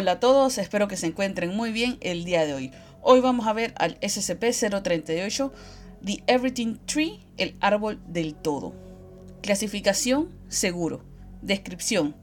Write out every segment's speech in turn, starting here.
Hola a todos, espero que se encuentren muy bien el día de hoy. Hoy vamos a ver al SCP-038, The Everything Tree, el árbol del todo. Clasificación, seguro. Descripción.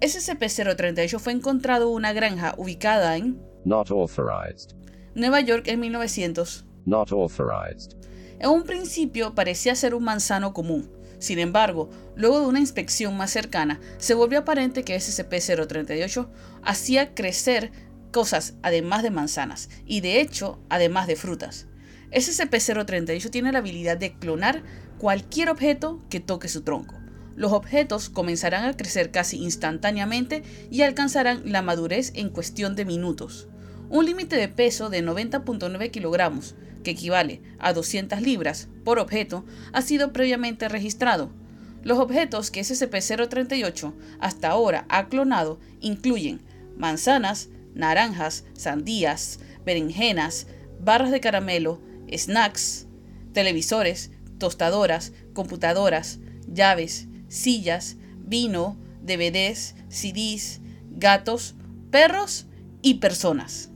SCP-038 fue encontrado en una granja ubicada en Not authorized. Nueva York en 1900. Not authorized. En un principio parecía ser un manzano común. Sin embargo, luego de una inspección más cercana, se volvió aparente que SCP-038 hacía crecer cosas además de manzanas, y de hecho, además de frutas. SCP-038 tiene la habilidad de clonar cualquier objeto que toque su tronco. Los objetos comenzarán a crecer casi instantáneamente y alcanzarán la madurez en cuestión de minutos. Un límite de peso de 90.9 kilogramos, que equivale a 200 libras por objeto, ha sido previamente registrado. Los objetos que SCP-038 hasta ahora ha clonado incluyen manzanas, naranjas, sandías, berenjenas, barras de caramelo, snacks, televisores, tostadoras, computadoras, llaves, sillas, vino, DVDs, CDs, gatos, perros y personas.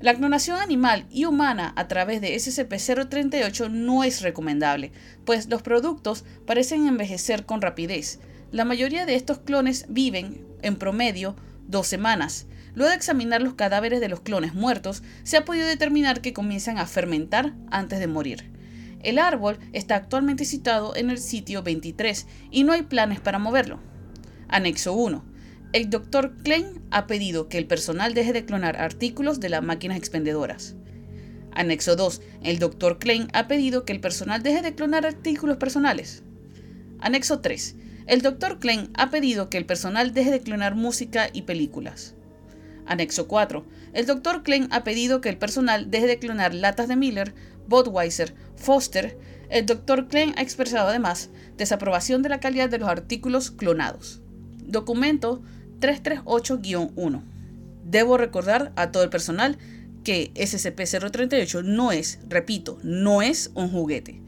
La clonación animal y humana a través de SCP-038 no es recomendable, pues los productos parecen envejecer con rapidez. La mayoría de estos clones viven, en promedio, dos semanas. Luego de examinar los cadáveres de los clones muertos, se ha podido determinar que comienzan a fermentar antes de morir. El árbol está actualmente situado en el sitio 23 y no hay planes para moverlo. Anexo 1. El Dr. Klein ha pedido que el personal deje de clonar artículos de las máquinas expendedoras. Anexo 2. El Dr. Klein ha pedido que el personal deje de clonar artículos personales. Anexo 3. El Dr. Klein ha pedido que el personal deje de clonar música y películas. Anexo 4. El Dr. Klein ha pedido que el personal deje de clonar latas de Miller, Budweiser, Foster. El Dr. Klein ha expresado además desaprobación de la calidad de los artículos clonados. Documento 338-1. Debo recordar a todo el personal que SCP-038 no es, repito, no es un juguete.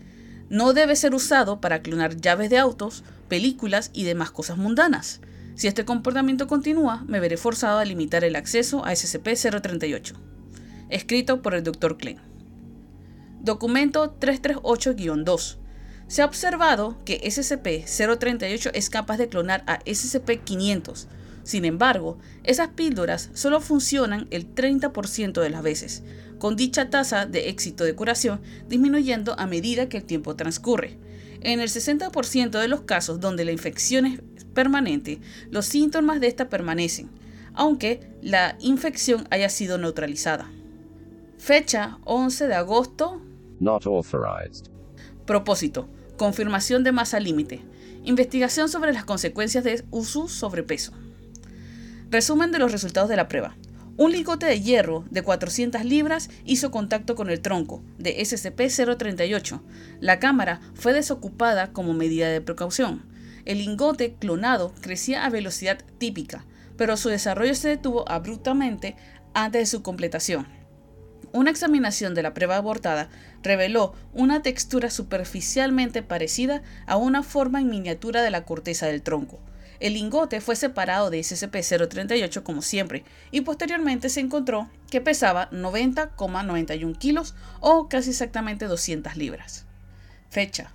No debe ser usado para clonar llaves de autos, películas y demás cosas mundanas. Si este comportamiento continúa, me veré forzado a limitar el acceso a SCP-038. Escrito por el Dr. Klein. Documento 338-2. Se ha observado que SCP-038 es capaz de clonar a SCP-500, sin embargo, esas píldoras solo funcionan el 30% de las veces, con dicha tasa de éxito de curación disminuyendo a medida que el tiempo transcurre. En el 60% de los casos donde la infección es permanente, los síntomas de esta permanecen, aunque la infección haya sido neutralizada. Fecha 11 de agosto. Not authorized. Propósito. Confirmación de masa límite. Investigación sobre las consecuencias de uso sobrepeso. Resumen de los resultados de la prueba. Un lingote de hierro de 400 libras hizo contacto con el tronco de SCP-038. La cámara fue desocupada como medida de precaución. El lingote clonado crecía a velocidad típica, pero su desarrollo se detuvo abruptamente antes de su completación. Una examinación de la prueba abortada reveló una textura superficialmente parecida a una forma en miniatura de la corteza del tronco. El lingote fue separado de SCP-038 como siempre y posteriormente se encontró que pesaba 90,91 kilos o casi exactamente 200 libras. Fecha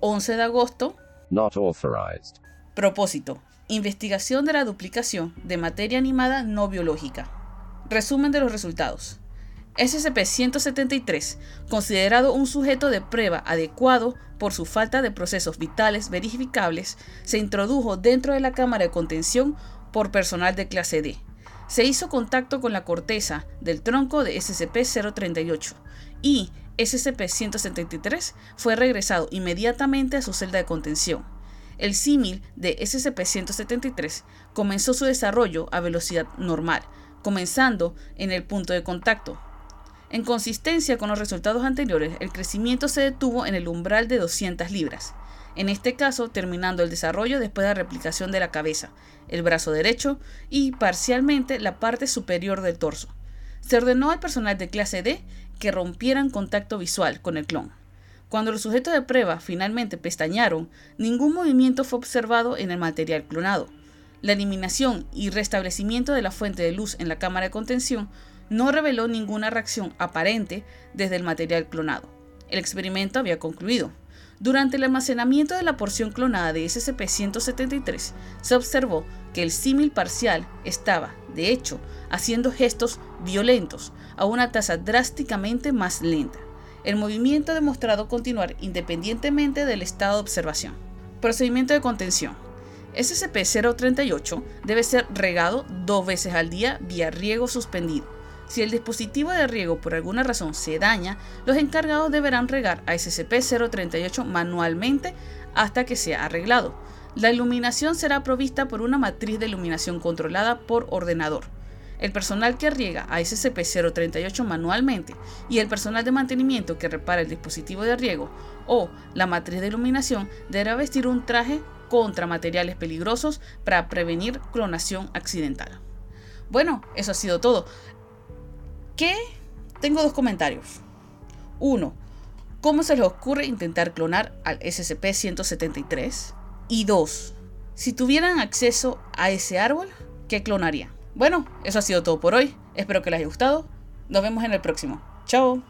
11 de agosto. Not authorized. Propósito. Investigación de la duplicación de materia animada no biológica. Resumen de los resultados. SCP-173, considerado un sujeto de prueba adecuado por su falta de procesos vitales verificables, se introdujo dentro de la cámara de contención por personal de clase D. Se hizo contacto con la corteza del tronco de SCP-038 y SCP-173 fue regresado inmediatamente a su celda de contención. El símil de SCP-173 comenzó su desarrollo a velocidad normal, comenzando en el punto de contacto, en consistencia con los resultados anteriores, el crecimiento se detuvo en el umbral de 200 libras, en este caso terminando el desarrollo después de la replicación de la cabeza, el brazo derecho y parcialmente la parte superior del torso. Se ordenó al personal de clase D que rompieran contacto visual con el clon. Cuando los sujetos de prueba finalmente pestañaron, ningún movimiento fue observado en el material clonado. La eliminación y restablecimiento de la fuente de luz en la cámara de contención no reveló ninguna reacción aparente desde el material clonado. El experimento había concluido. Durante el almacenamiento de la porción clonada de SCP-173, se observó que el símil parcial estaba, de hecho, haciendo gestos violentos a una tasa drásticamente más lenta. El movimiento ha demostrado continuar independientemente del estado de observación. Procedimiento de contención. SCP-038 debe ser regado dos veces al día vía riego suspendido. Si el dispositivo de riego por alguna razón se daña, los encargados deberán regar a SCP-038 manualmente hasta que sea arreglado. La iluminación será provista por una matriz de iluminación controlada por ordenador. El personal que riega a SCP-038 manualmente y el personal de mantenimiento que repara el dispositivo de riego o la matriz de iluminación deberá vestir un traje contra materiales peligrosos para prevenir clonación accidental. Bueno, eso ha sido todo qué? Tengo dos comentarios. Uno, ¿cómo se les ocurre intentar clonar al SCP-173? Y dos, si tuvieran acceso a ese árbol, ¿qué clonarían? Bueno, eso ha sido todo por hoy. Espero que les haya gustado. Nos vemos en el próximo. Chao.